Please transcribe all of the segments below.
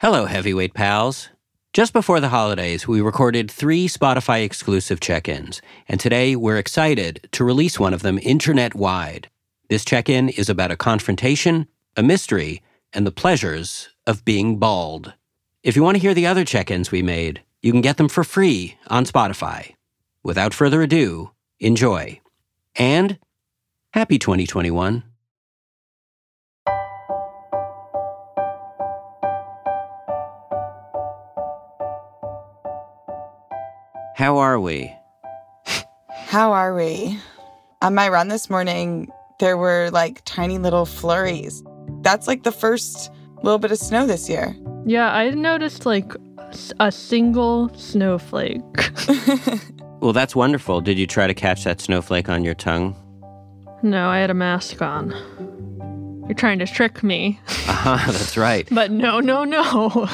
Hello, heavyweight pals. Just before the holidays, we recorded three Spotify exclusive check ins, and today we're excited to release one of them internet wide. This check in is about a confrontation, a mystery, and the pleasures of being bald. If you want to hear the other check ins we made, you can get them for free on Spotify. Without further ado, enjoy. And happy 2021. How are we? How are we? On my run this morning, there were like tiny little flurries. That's like the first little bit of snow this year. Yeah, I noticed like a single snowflake. Well, that's wonderful. Did you try to catch that snowflake on your tongue? no, I had a mask on. You're trying to trick me. Uh-huh, that's right. But no, no, no.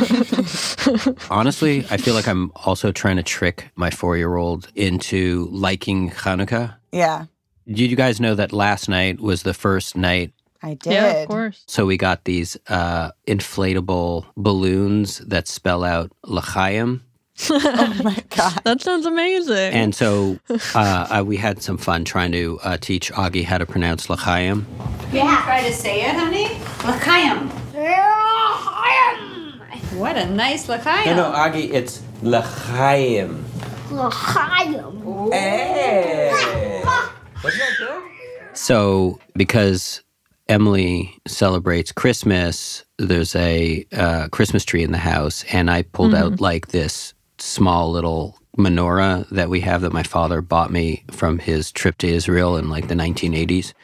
Honestly, I feel like I'm also trying to trick my four year old into liking Hanukkah. yeah, Did you guys know that last night was the first night? I did. yeah, of course. So we got these uh, inflatable balloons that spell out L'chaim. Oh my God. That sounds amazing. And so uh, uh, we had some fun trying to uh, teach Augie how to pronounce L'chaim. Yeah, you try to say it, honey? L'chaim. What a nice l'chaim. Augie, it's L'chaim. So, because Emily celebrates Christmas, there's a uh, Christmas tree in the house, and I pulled out like this small little menorah that we have that my father bought me from his trip to Israel in like the 1980s.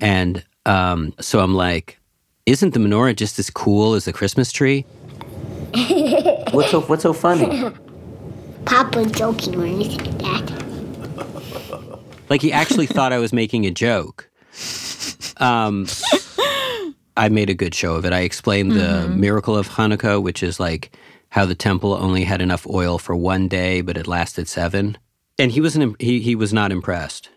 And um, so I'm like, isn't the menorah just as cool as the Christmas tree? what's so What's so funny? Papa joking when you say that. Like he actually thought I was making a joke. Um, I made a good show of it. I explained the miracle of Hanukkah, which is like how the temple only had enough oil for one day, but it lasted seven. And he wasn't. He he was not impressed.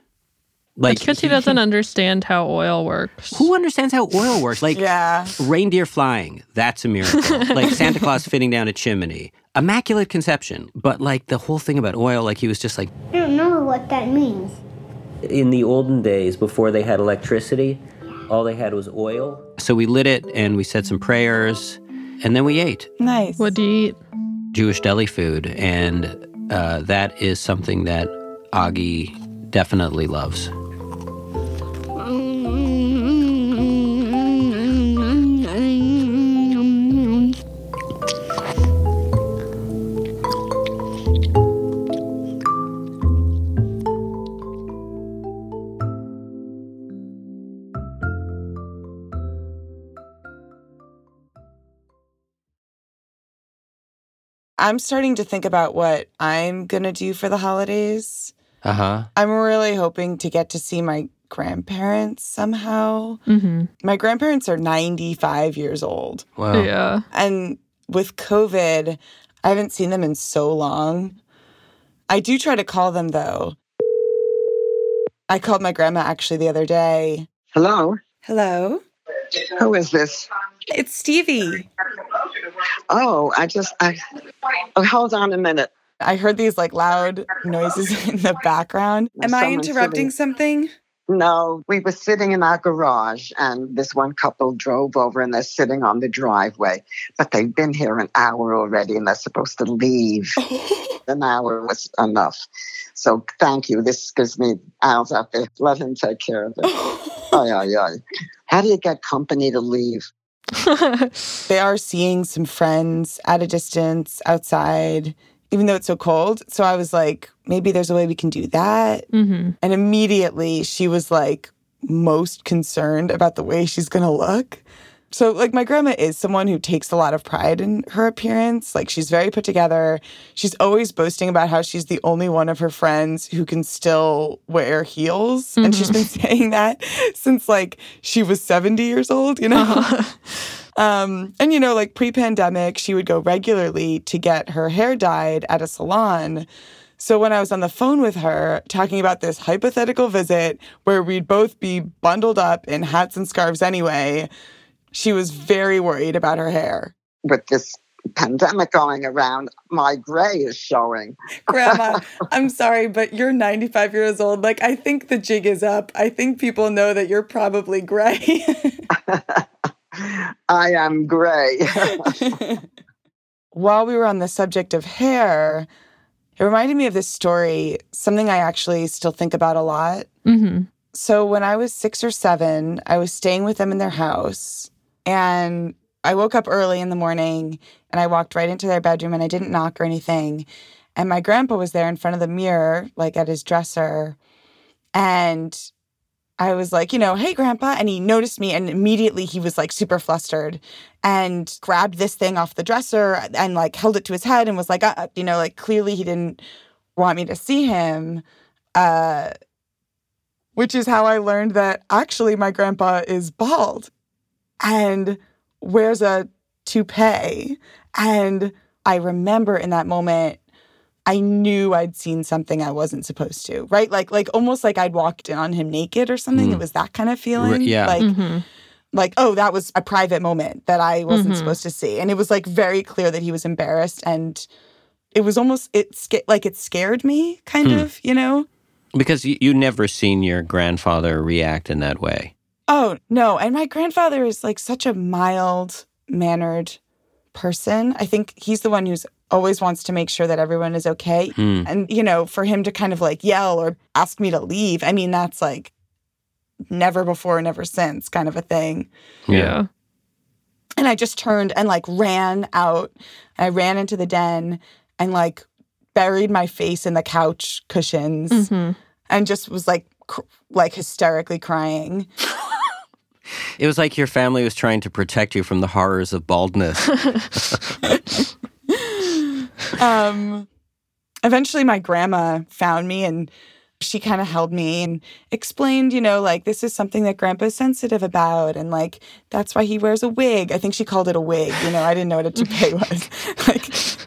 Like because he doesn't understand how oil works. who understands how oil works? Like Yeah. reindeer flying, that's a miracle. like Santa Claus fitting down a chimney, immaculate conception. But like the whole thing about oil, like he was just like, I don't know what that means. in the olden days before they had electricity, all they had was oil. So we lit it and we said some prayers and then we ate Nice. What do you eat? Jewish deli food. And uh, that is something that Augie definitely loves. I'm starting to think about what I'm going to do for the holidays. Uh huh. I'm really hoping to get to see my grandparents somehow. Mm-hmm. My grandparents are 95 years old. Wow. Yeah. And with COVID, I haven't seen them in so long. I do try to call them though. I called my grandma actually the other day. Hello, Hello, who is this? it's Stevie. Oh, I just, I, oh, hold on a minute. I heard these like loud noises in the background. Am I interrupting sitting- something? No, we were sitting in our garage and this one couple drove over and they're sitting on the driveway, but they've been here an hour already and they're supposed to leave. an hour was enough. So thank you. This gives me Al's out there. Let him take care of it. Ay, ay, ay. How do you get company to leave? They are seeing some friends at a distance outside, even though it's so cold. So I was like, maybe there's a way we can do that. mm-hmm. And immediately she was like most concerned about the way she's going to look. So, like, my grandma is someone who takes a lot of pride in her appearance. Like, she's very put together. She's always boasting about how she's the only one of her friends who can still wear heels. And she's been saying that since like she was 70 years old, you know? Um, and you know, like pre-pandemic, she would go regularly to get her hair dyed at a salon. So when I was on the phone with her talking about this hypothetical visit where we'd both be bundled up in hats and scarves anyway, she was very worried about her hair. with this pandemic going around, my gray is showing. Grandma, I'm sorry, but you're 95 years old. Like, I think the jig is up. I think people know that you're probably gray. I am gray. While we were on the subject of hair, it reminded me of this story, something I actually still think about a lot. Mm-hmm. So, when I was six or seven, I was staying with them in their house. And I woke up early in the morning and I walked right into their bedroom and I didn't knock or anything. And my grandpa was there in front of the mirror, like at his dresser. And I was like, you know, hey, grandpa. And he noticed me and immediately he was like super flustered and grabbed this thing off the dresser and like held it to his head and was like, uh, you know, like clearly he didn't want me to see him. Uh, which is how I learned that actually my grandpa is bald and wears a toupee. And I remember in that moment, I knew I'd seen something I wasn't supposed to, right? Like, like almost like I'd walked in on him naked or something. Mm. It was that kind of feeling. yeah. Like, Mm-hmm. like, oh, that was a private moment that I wasn't Mhm. supposed to see. And it was like very clear that he was embarrassed and it was almost it sca- like it scared me kind Hmm. of, you know? Because you, you never seen your grandfather react in that way. Oh, no. And my grandfather is like such a mild mannered person. I think he's the one who's always wants to make sure that everyone is okay. Hmm. And, you know, for him to kind of like yell or ask me to leave, I mean, that's like never before, never since kind of a thing. Yeah. And I just turned and like ran out. I ran into the den and like buried my face in the couch cushions Mm-hmm. and just was like, cr- like hysterically crying. It was like your family was trying to protect you from the horrors of baldness. um, eventually, my grandma found me and she kind of held me and explained, you know, like this is something that grandpa's sensitive about. And like that's why he wears a wig. I think she called it a wig. You know, I didn't know what a toupee was. like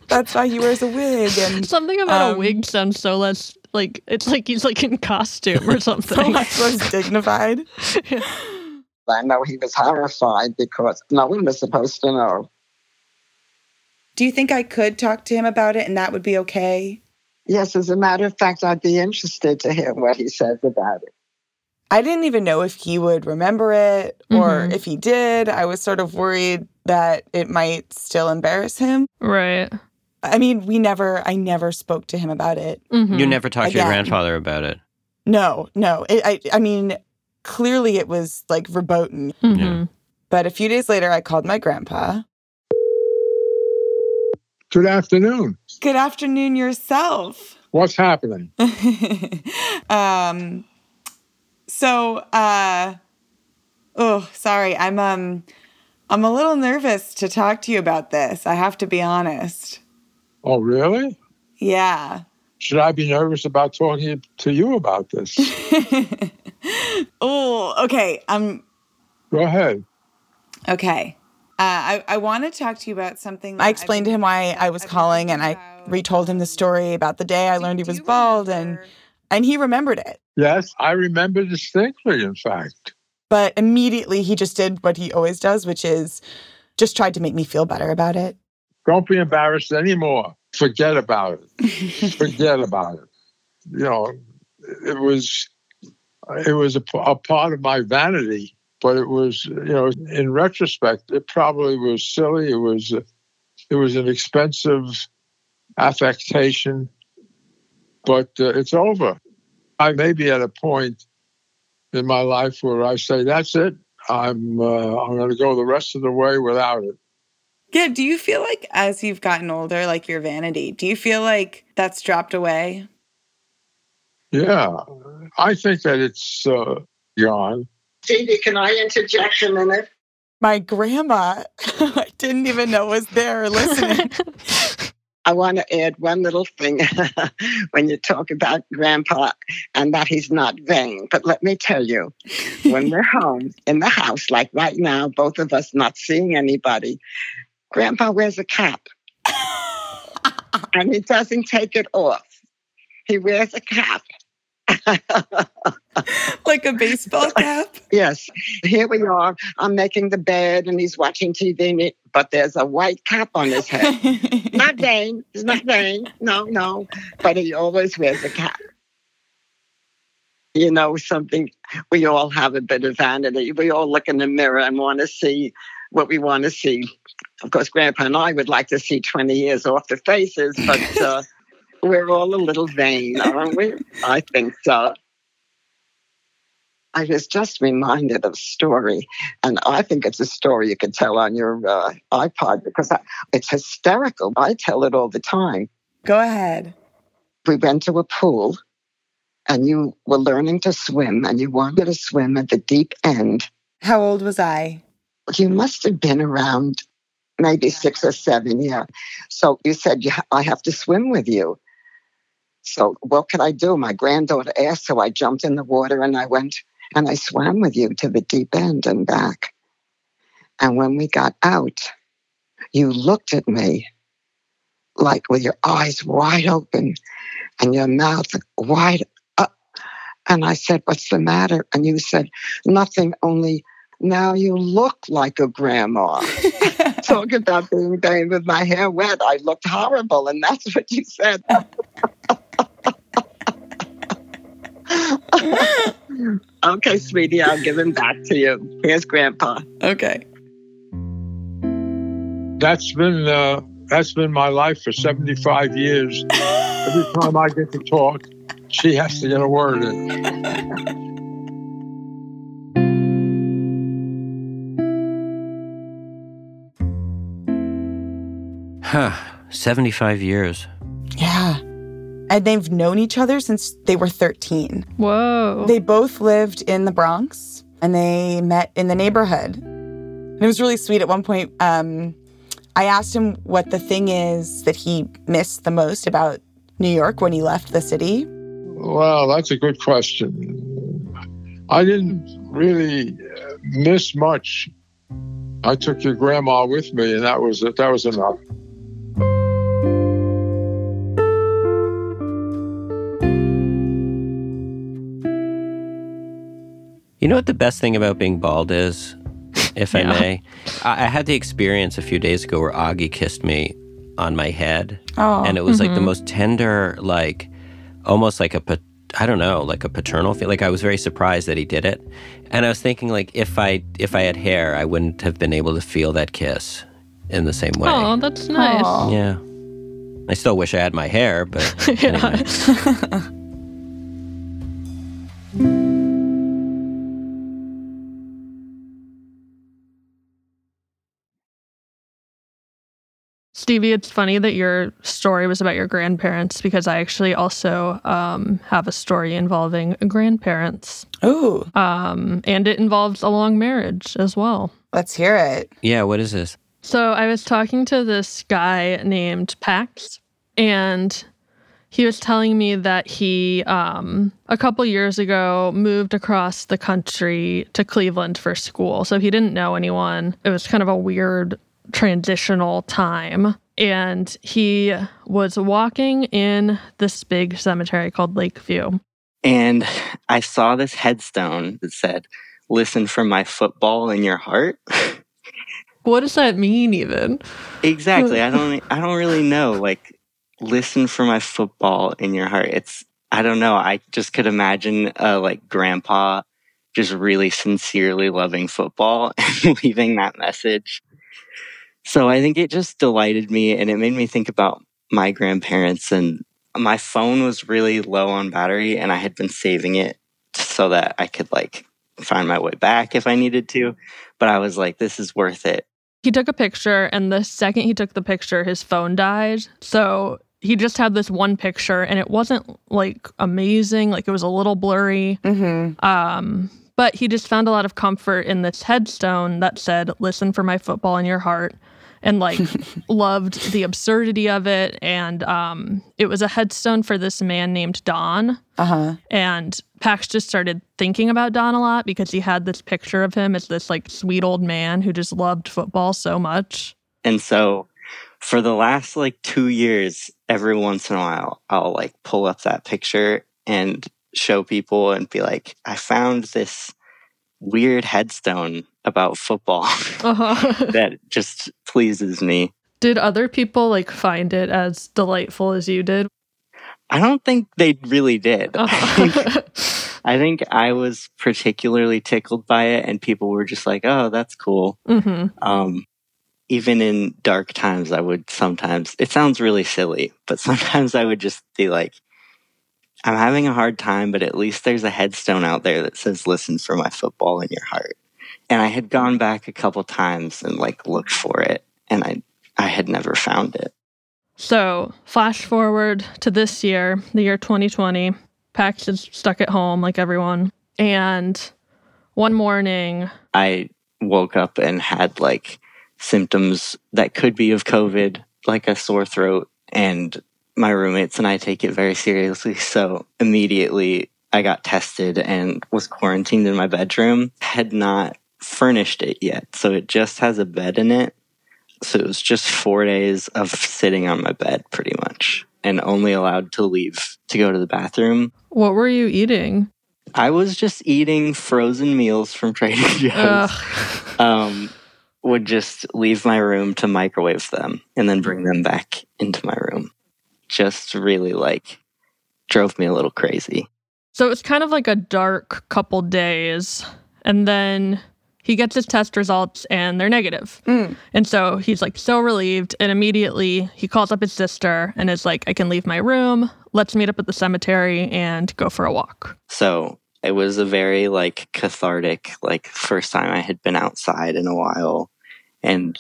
that's why he wears a wig. And Something about a Um, wig sounds so less like it's like he's like in costume or so something. much less dignified. I know he was horrified because no one was supposed to know. Do you think I could talk to him about it and that would be okay? Yes, as a matter of fact, I'd be interested to hear what he says about it. I didn't even know if he would remember it or Mhm. if he did. I was sort of worried that it might still embarrass him. right. I mean, we never, I never spoke to him about it. Mhm. You never talked to your grandfather about it. No, no. It, I, I mean, clearly it was like verboten. Mhm. But a few days later, I called my grandpa. Good afternoon. Good afternoon, yourself. What's happening? um, so, uh, oh, sorry. I'm, um, I'm a little nervous to talk to you about this. I have to be honest. Oh, really? Yeah. Should I be nervous about talking to you about this? oh, okay. Um, Go ahead. okay. Uh, I, I want to talk to you about something. I explained to him why I was calling, and I retold him the story about the day I learned he was bald, and and he remembered it. Yes, I remember distinctly, in fact. But immediately he just did what he always does, which is just tried to make me feel better about it. Don't be embarrassed anymore. Forget about it. Forget about it. You know, it was it was a part of my vanity, but it was you know in retrospect it probably was silly. It was it was an expensive affectation, but uh, it's over. I may be at a point in my life where I say that's it. I'm uh, I'm going to go the rest of the way without it. Yeah. Do you feel like as you've gotten older, like your vanity, do you feel like that's dropped away? Yeah, I think that it's uh, gone. Phoebe, can I interject a minute? My grandma, I didn't even know was there listening. I want to add one little thing when you talk about Grandpa and that he's not vain. But let me tell you, when we're home in the house, like right now, both of us not seeing anybody, Grandpa wears a cap and he doesn't take it off. He wears a cap. like a baseball cap. Yes, here we are. I'm making the bed and he's watching TV. But there's a white cap on his head. not vain. He's not vain. No, no. But he always wears a cap. You know, something, we all have a bit of vanity. We all look in the mirror and want to see what we want to see. Of course, Grandpa and I would like to see 20 years off the faces, but uh, we're all a little vain, aren't we? I think so. I was just reminded of a story, and I think it's a story you could tell on your uh, iPod because I, it's hysterical. I tell it all the time. Go ahead. We went to a pool, and you were learning to swim, and you wanted to swim at the deep end. How old was I? You must have been around maybe six or seven, yeah. So you said, you ha- I have to swim with you. So what could I do? My granddaughter asked, so I jumped in the water and I went and I swam with you to the deep end and back. And when we got out, you looked at me like with your eyes wide open and your mouth wide up. And I said, What's the matter? And you said, Nothing, only now you look like a grandma. Talk about being bathed with my hair wet. I looked horrible, and that's what you said. okay, sweetie, I'll give him back to you. Here's Grandpa. Okay. That's been uh, that's been my life for 75 years. Every time I get to talk, she has to get a word in. Huh. 75 years. Yeah. And they've known each other since they were 13. Whoa. They both lived in the Bronx and they met in the neighborhood. And it was really sweet. At one point, um, I asked him what the thing is that he missed the most about New York when he left the city. Well, that's a good question. I didn't really uh, miss much. I took your grandma with me, and that was that was enough. You know what the best thing about being bald is, if I may? I, I had the experience a few days ago where Augie kissed me on my head, Oh. and it was like the mm-hmm. most tender, like almost like a I don't know, like a paternal feel. Like I was very surprised that he did it, and I was thinking like if I if I had hair, I wouldn't have been able to feel that kiss in the same way. Oh, that's nice. Aw. Yeah, I still wish I had my hair, but Yeah. anyway. Stevie, it's funny that your story was about your grandparents because I actually also um, have a story involving grandparents. Ooh, Um, and it involves a long marriage as well. let's hear it. yeah. What is this? So I was talking to this guy named Pax, and he was telling me that he, um, a couple years ago, moved across the country to Cleveland for school. So he didn't know anyone. It was kind of a weird transitional time. And he was walking in this big cemetery called Lakeview. And I saw this headstone that said, Listen for my football in your heart. What does that mean, even? exactly. I don't I don't really know. Like, listen for my football in your heart. It's I don't know. I just could imagine uh like grandpa just really sincerely loving football and leaving that message. So I think it just delighted me and it made me think about my grandparents and my phone was really low on battery and I had been saving it so that I could like find my way back if I needed to. But I was like, this is worth it. He took a picture, and the second he took the picture, his phone died. So he just had this one picture, and it wasn't like amazing. Like it was a little blurry. Mm-hmm. Um, but he just found a lot of comfort in this headstone that said, Listen for my football in your heart. And like loved the absurdity of it. And um, it was a headstone for this man named Don. Uh huh. And Pax just started thinking about Don a lot because he had this picture of him as this like sweet old man who just loved football so much. And so for the last like two years, every once in a while, I'll like pull up that picture and show people and be like, I found this weird headstone about football Uh-huh. that just pleases me. did other people like find it as delightful as you did? I don't think they really did. Uh-huh. I think I was particularly tickled by it, and people were just like, "Oh, that's cool." hmm Um, even in dark times, I would sometimes. It sounds really silly, but sometimes I would just be like, "I'm having a hard time, but at least there's a headstone out there that says, "Listen for my football in your heart." And I had gone back a couple times and like looked for it, and I I had never found it. So, flash forward to this year, the year 2020. Pax is stuck at home like everyone. And one morning, I woke up and had like symptoms that could be of COVID, like a sore throat. And my roommates and I take it very seriously. So immediately I got tested and was quarantined in my bedroom. Had not furnished it yet. So it just has a bed in it. So it was just four days of sitting on my bed pretty much and only allowed to leave to go to the bathroom. what were you eating? I was just eating frozen meals from Trader Joe's um, would just leave my room to microwave them and then bring them back into my room. Just really like drove me a little crazy. So it's kind of like a dark couple days. And then he gets his test results and they're negative. Mm. And so he's like so relieved. And immediately he calls up his sister and is like, I can leave my room. Let's meet up at the cemetery and go for a walk. So it was a very like cathartic, like first time I had been outside in a while. And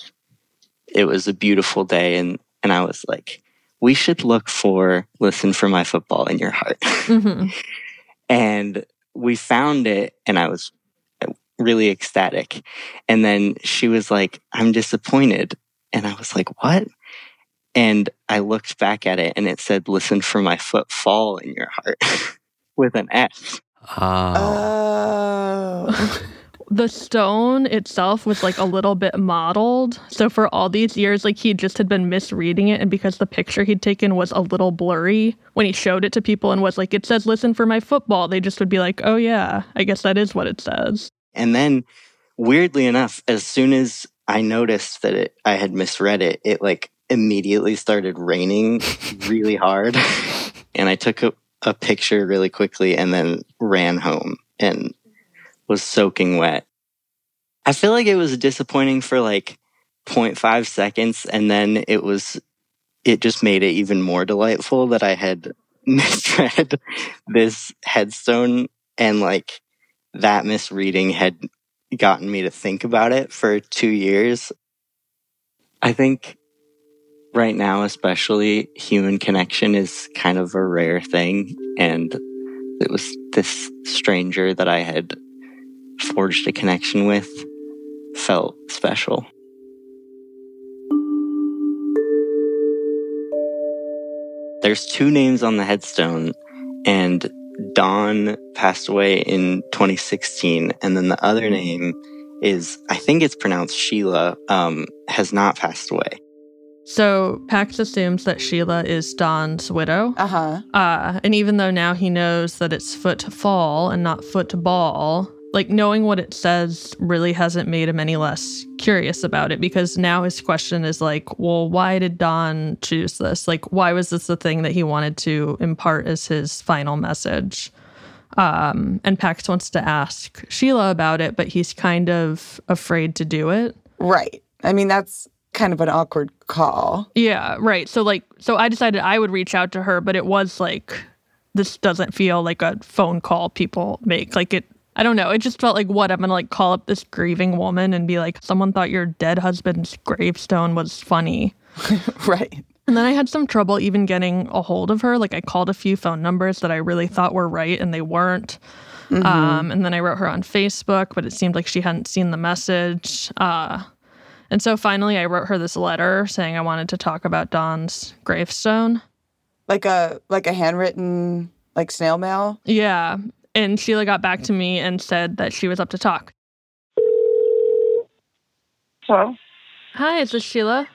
it was a beautiful day. And, and I was like, we should look for listen for my football in your heart. hmm and we found it and i was really ecstatic and then she was like i'm disappointed and i was like what and i looked back at it and it said listen for my foot fall in your heart with an s Oh. Oh. The stone itself was like a little bit mottled. So for all these years, like he just had been misreading it. And because the picture he'd taken was a little blurry, when he showed it to people and was like, it says, listen for my football, they just would be like, oh, yeah, I guess that is what it says. and then weirdly enough as soon as i noticed that it i had misread it it like immediately started raining really hard and i took a, a picture really quickly and then ran home and was soaking wet i feel like it was disappointing for like 0.5 seconds and then it was it just made it even more delightful that i had misread this headstone and like that misreading had gotten me to think about it for two years. I think right now, especially, human connection is kind of a rare thing. And it was this stranger that I had forged a connection with felt special. There's two names on the headstone, and Don passed away in 2016, and then the other name is I think it's pronounced Sheila, um, has not passed away. So Pax assumes that Sheila is Don's widow. Uh huh. Uh, and even though now he knows that it's foot to fall and not foot to ball, like knowing what it says really hasn't made him any less curious about it because now his question is like, well, why did Don choose this? Like, why was this the thing that he wanted to impart as his final message? Um, and Pax wants to ask Sheila about it, but he's kind of afraid to do it. Right. I mean, that's kind of an awkward call. Yeah, right. So like so I decided I would reach out to her, but it was like this doesn't feel like a phone call people make. Like it I don't know. It just felt like what I'm gonna like call up this grieving woman and be like, someone thought your dead husband's gravestone was funny. right. And then I had some trouble even getting a hold of her. Like I called a few phone numbers that I really thought were right and they weren't. Um, and then I wrote her on Facebook, but it seemed like she hadn't seen the message. Uh, and so finally, I wrote her this letter saying I wanted to talk about Don's gravestone. Like a like a handwritten like snail mail. Yeah. And Sheila got back to me and said that she was up to talk. Hello? Hi, is this Sheila?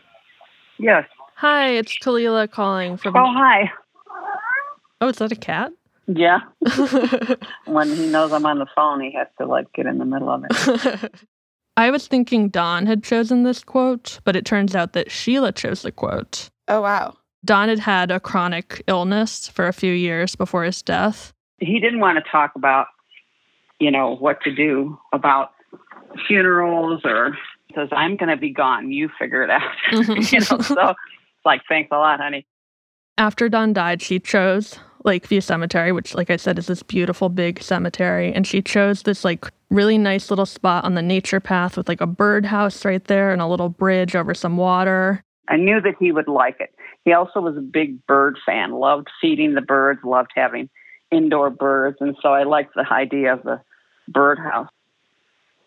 Yes. Hi, it's Kalila calling from. Oh, hi. Oh, is that a cat? Yeah. when he knows I'm on the phone, he has to like get in the middle of it. I was thinking Don had chosen this quote, but it turns out that Sheila chose the quote. Oh, wow. Don had had a chronic illness for a few years before his death. He didn't want to talk about, you know, what to do about funerals or says, I'm going to be gone. You figure it out. Mm-hmm. you know, so like, thanks a lot, honey. After Don died, she chose Lakeview Cemetery, which, like I said, is this beautiful big cemetery. And she chose this like really nice little spot on the nature path with like a birdhouse right there and a little bridge over some water. I knew that he would like it. He also was a big bird fan, loved feeding the birds, loved having indoor birds. And so I liked the idea of the birdhouse.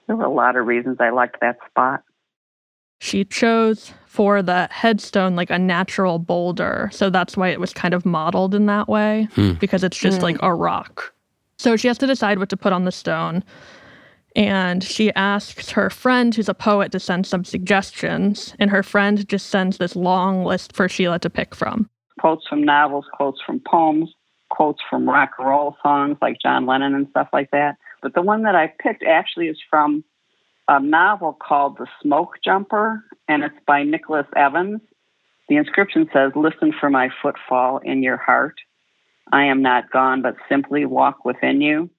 There were a lot of reasons I liked that spot. She chose for the headstone like a natural boulder. So that's why it was kind of mottled in that way Hmm. because it's just Hmm. like a rock. So she has to decide what to put on the stone. And she asks her friend, who's a poet, to send some suggestions. And her friend just sends this long list for Sheila to pick from. Quotes from novels, quotes from poems, quotes from rock and roll songs like John Lennon and stuff like that. But the one that I picked actually is from a novel called The Smoke Jumper, and it's by Nicholas Evans. The inscription says, Listen for my footfall in your heart. I am not gone, but simply walk within you.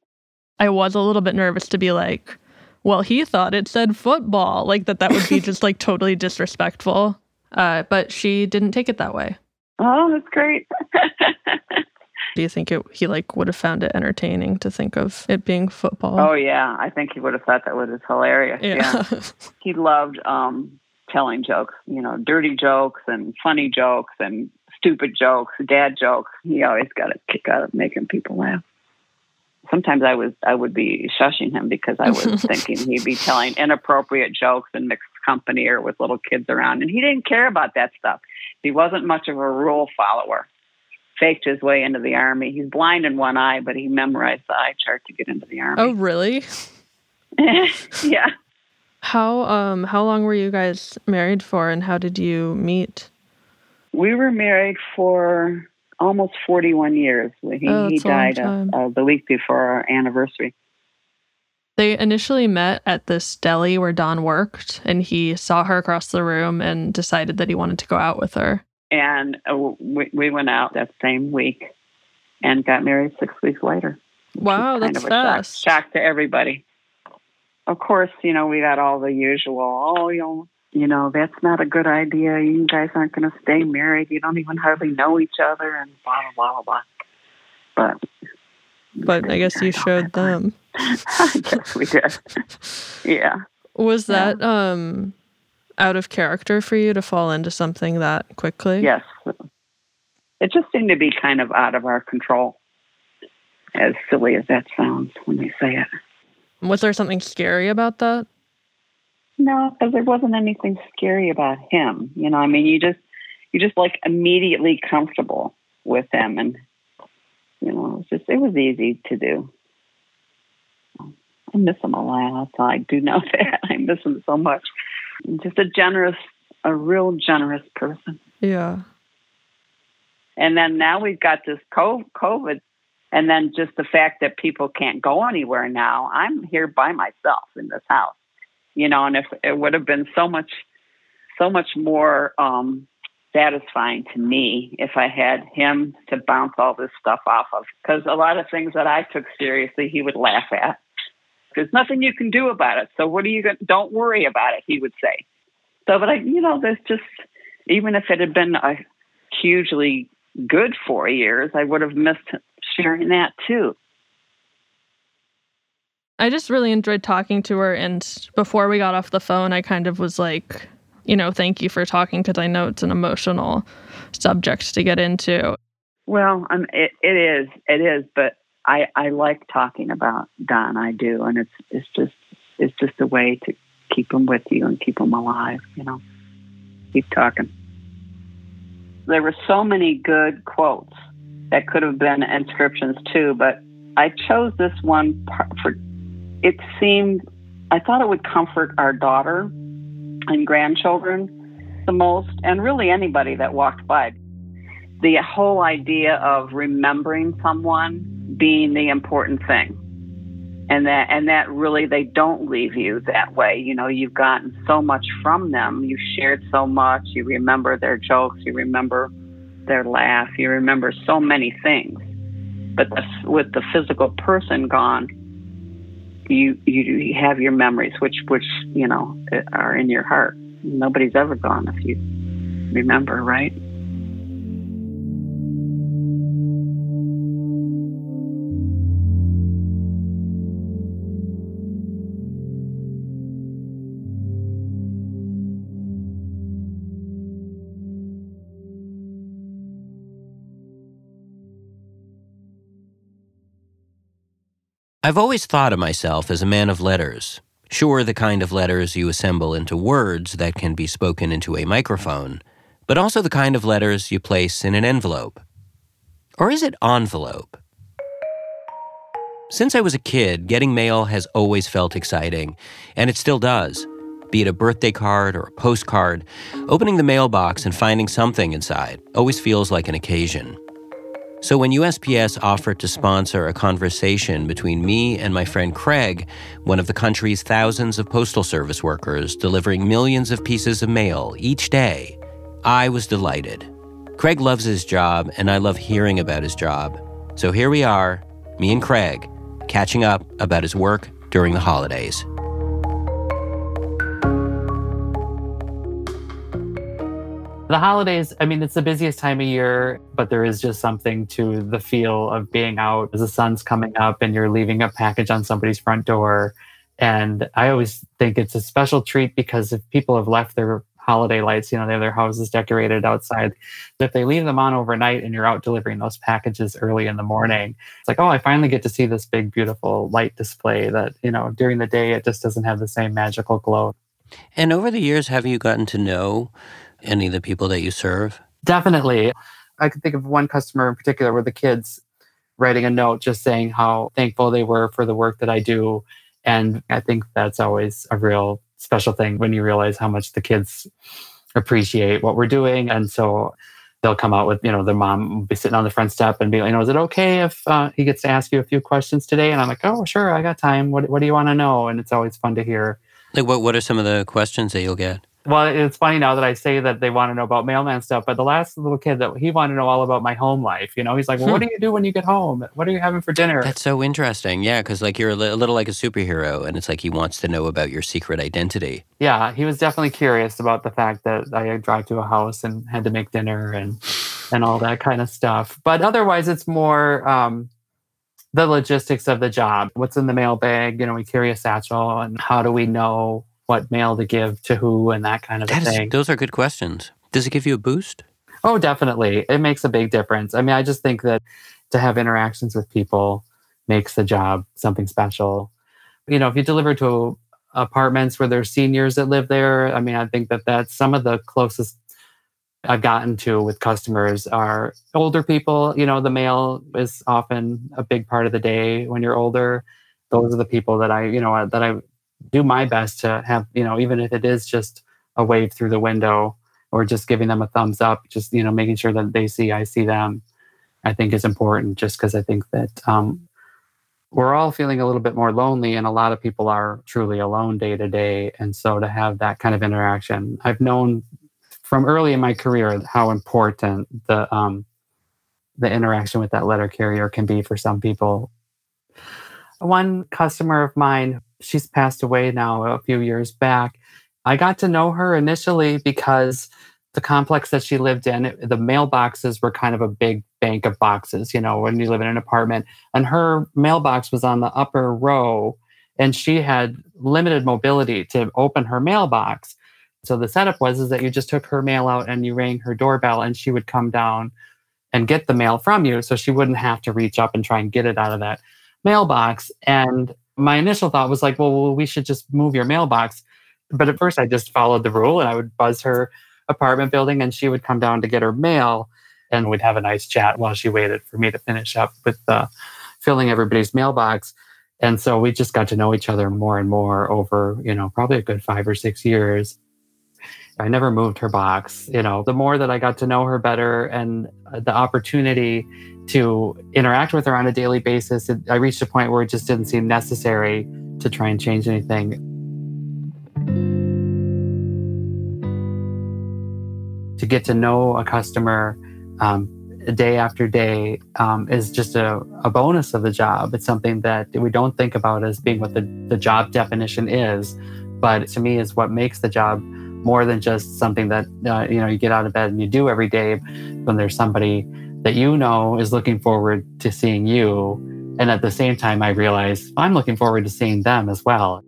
I was a little bit nervous to be like, well, he thought it said football, like that that would be just like totally disrespectful. Uh, but she didn't take it that way. Oh, that's great. Do you think it, he like would have found it entertaining to think of it being football? oh, yeah. I think he would have thought that was hilarious. yeah. he loved um telling jokes, you know, dirty jokes and funny jokes and stupid jokes, dad jokes. He always got a kick out of making people laugh. Sometimes I was I would be shushing him because I was thinking he'd be telling inappropriate jokes in mixed company or with little kids around, and he didn't care about that stuff. He wasn't much of a rule follower. Faked his way into the army. He's blind in one eye, but he memorized the eye chart to get into the army. oh, really? yeah. How um how long were you guys married for, and how did you meet? We were married for almost 41 years. He, Oh, he that's a long died time. uh, uh, the week before our anniversary. They initially met at this deli where Don worked, and he saw her across the room and decided that he wanted to go out with her. And uh, we, we went out that same week and got married six weeks later. Wow, that's a shock- fast. Shock, to everybody. Of course, you know, we got all the usual, oh, you know, you know, that's not a good idea. You guys aren't going to stay married. You don't even hardly know each other and blah, blah, blah, blah. But But I guess you showed them. I guess we did. yeah. Was Yeah. that um out of character for you to fall into something that quickly? Yes. It just seemed to be kind of out of our control, as silly as that sounds when they say it. Was there something scary about that? No, because there wasn't anything scary about him. You know, I mean, you just you just like immediately comfortable with him, and you know, it was just it was easy to do. I miss him a lot. I do know that I miss him so much. Just a generous, a real generous person. Yeah. And then now we've got this co- COVID, and then just the fact that people can't go anywhere now. I'm here by myself in this house, you know, and if it would have been so much, so much more um, satisfying to me if I had him to bounce all this stuff off of. Because a lot of things that I took seriously, he would laugh at. There's nothing you can do about it. So what are you going? to Don't worry about it. He would say. So, but I, you know, there's just even if it had been a hugely good four years, I would have missed sharing that too. I just really enjoyed talking to her. And before we got off the phone, I kind of was like, you know, thank you for talking because I know it's an emotional subject to get into. Well, um, it, it is, it is, but I, I like talking about Don. I do, and it's it's just it's just a way to keep him with you and keep him alive. You know, keep talking. There were so many good quotes that could have been inscriptions too, but I chose this one for. It seemed I thought it would comfort our daughter and grandchildren the most, and really anybody that walked by. The whole idea of remembering someone being the important thing. And that and that really they don't leave you that way. You know, you've gotten so much from them. You shared so much. You remember their jokes. You remember their laugh. You remember so many things. But the, with the physical person gone, you, you you have your memories, which which you know are in your heart. Nobody's ever gone if you remember, right? I've always thought of myself as a man of letters. Sure, the kind of letters you assemble into words that can be spoken into a microphone, but also the kind of letters you place in an envelope. Or is it envelope? Since I was a kid, getting mail has always felt exciting, and it still does. Be it a birthday card or a postcard, opening the mailbox and finding something inside always feels like an occasion. So when USPS offered to sponsor a conversation between me and my friend Craig, one of the country's thousands of postal service workers delivering millions of pieces of mail each day, I was delighted. Craig loves his job, and I love hearing about his job. So here we are, me and Craig, catching up about his work during the holidays. The holidays, I mean, it's the busiest time of year, but there is just something to the feel of being out as the sun's coming up and you're leaving a package on somebody's front door. And I always think it's a special treat because if people have left their holiday lights, you know, they have their houses decorated outside. If they leave them on overnight and you're out delivering those packages early in the morning, it's like, oh, I finally get to see this big, beautiful light display that, you know, during the day, it just doesn't have the same magical glow. And over the years, have you gotten to know any of the people that you serve? Definitely. I can think of one customer in particular where the kids writing a note just saying how thankful they were for the work that I do. And I think that's always a real special thing when you realize how much the kids appreciate what we're doing. And so they'll come out with, you know, their mom will be sitting on the front step and be like, you know, is it okay if uh, he gets to ask you a few questions today? And I'm like, oh, sure, I got time. What, what do you want to know? And it's always fun to hear. Like, what, what are some of the questions that you'll get? Well, it's funny now that I say that they want to know about mailman stuff, but the last little kid that he wanted to know all about my home life. You know, he's like, "Well, what hmm. do you do when you get home? What are you having for dinner?" That's so interesting. Yeah, because like you're a little like a superhero, and it's like he wants to know about your secret identity. Yeah, he was definitely curious about the fact that I drive to a house and had to make dinner and and all that kind of stuff. But otherwise, it's more. Um, the logistics of the job. What's in the mailbag? You know, we carry a satchel, and how do we know what mail to give to who and that kind of that thing. Is, those are good questions. Does it give you a boost? Oh, definitely. It makes a big difference. I mean, I just think that to have interactions with people makes the job something special. You know, if you deliver to apartments where there's seniors that live there, I mean, I think that that's some of the closest I've gotten to with customers are older people. You know, the mail is often a big part of the day when you're older. Those are the people that I, you know, that I do my best to have, you know, even if it is just a wave through the window or just giving them a thumbs up, just, you know, making sure that they see I see them, I think is important just because I think that um, we're all feeling a little bit more lonely and a lot of people are truly alone day to day. And so to have that kind of interaction, I've known from early in my career how important the, um, the interaction with that letter carrier can be for some people. One customer of mine she's passed away now a few years back. I got to know her initially because the complex that she lived in, the mailboxes were kind of a big bank of boxes, you know, when you live in an apartment. And her mailbox was on the upper row, and she had limited mobility to open her mailbox. So the setup was is that you just took her mail out and you rang her doorbell, and she would come down and get the mail from you, so she wouldn't have to reach up and try and get it out of that mailbox. And my initial thought was like, well, we should just move your mailbox. But at first, I just followed the rule and I would buzz her apartment building and she would come down to get her mail and we'd have a nice chat while she waited for me to finish up with uh, filling everybody's mailbox. And so we just got to know each other more and more over, you know, probably a good five or six years. I never moved her box. You know, the more that I got to know her better and the opportunity to interact with her on a daily basis, it, I reached a point where it just didn't seem necessary to try and change anything. To get to know a customer um, day after day um, is just a, a bonus of the job. It's something that we don't think about as being what the, the job definition is, but to me is what makes the job more than just something that uh, you know you get out of bed and you do every day. When there's somebody that you know is looking forward to seeing you, and at the same time, I realize I'm looking forward to seeing them as well.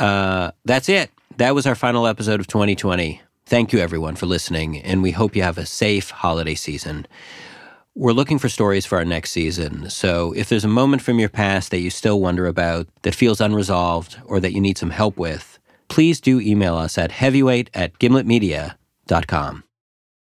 Uh, that's it. That was our final episode of 2020. Thank you, everyone, for listening, and we hope you have a safe holiday season. We're looking for stories for our next season, so if there's a moment from your past that you still wonder about, that feels unresolved, or that you need some help with, please do email us at heavyweight at gimletmedia.com.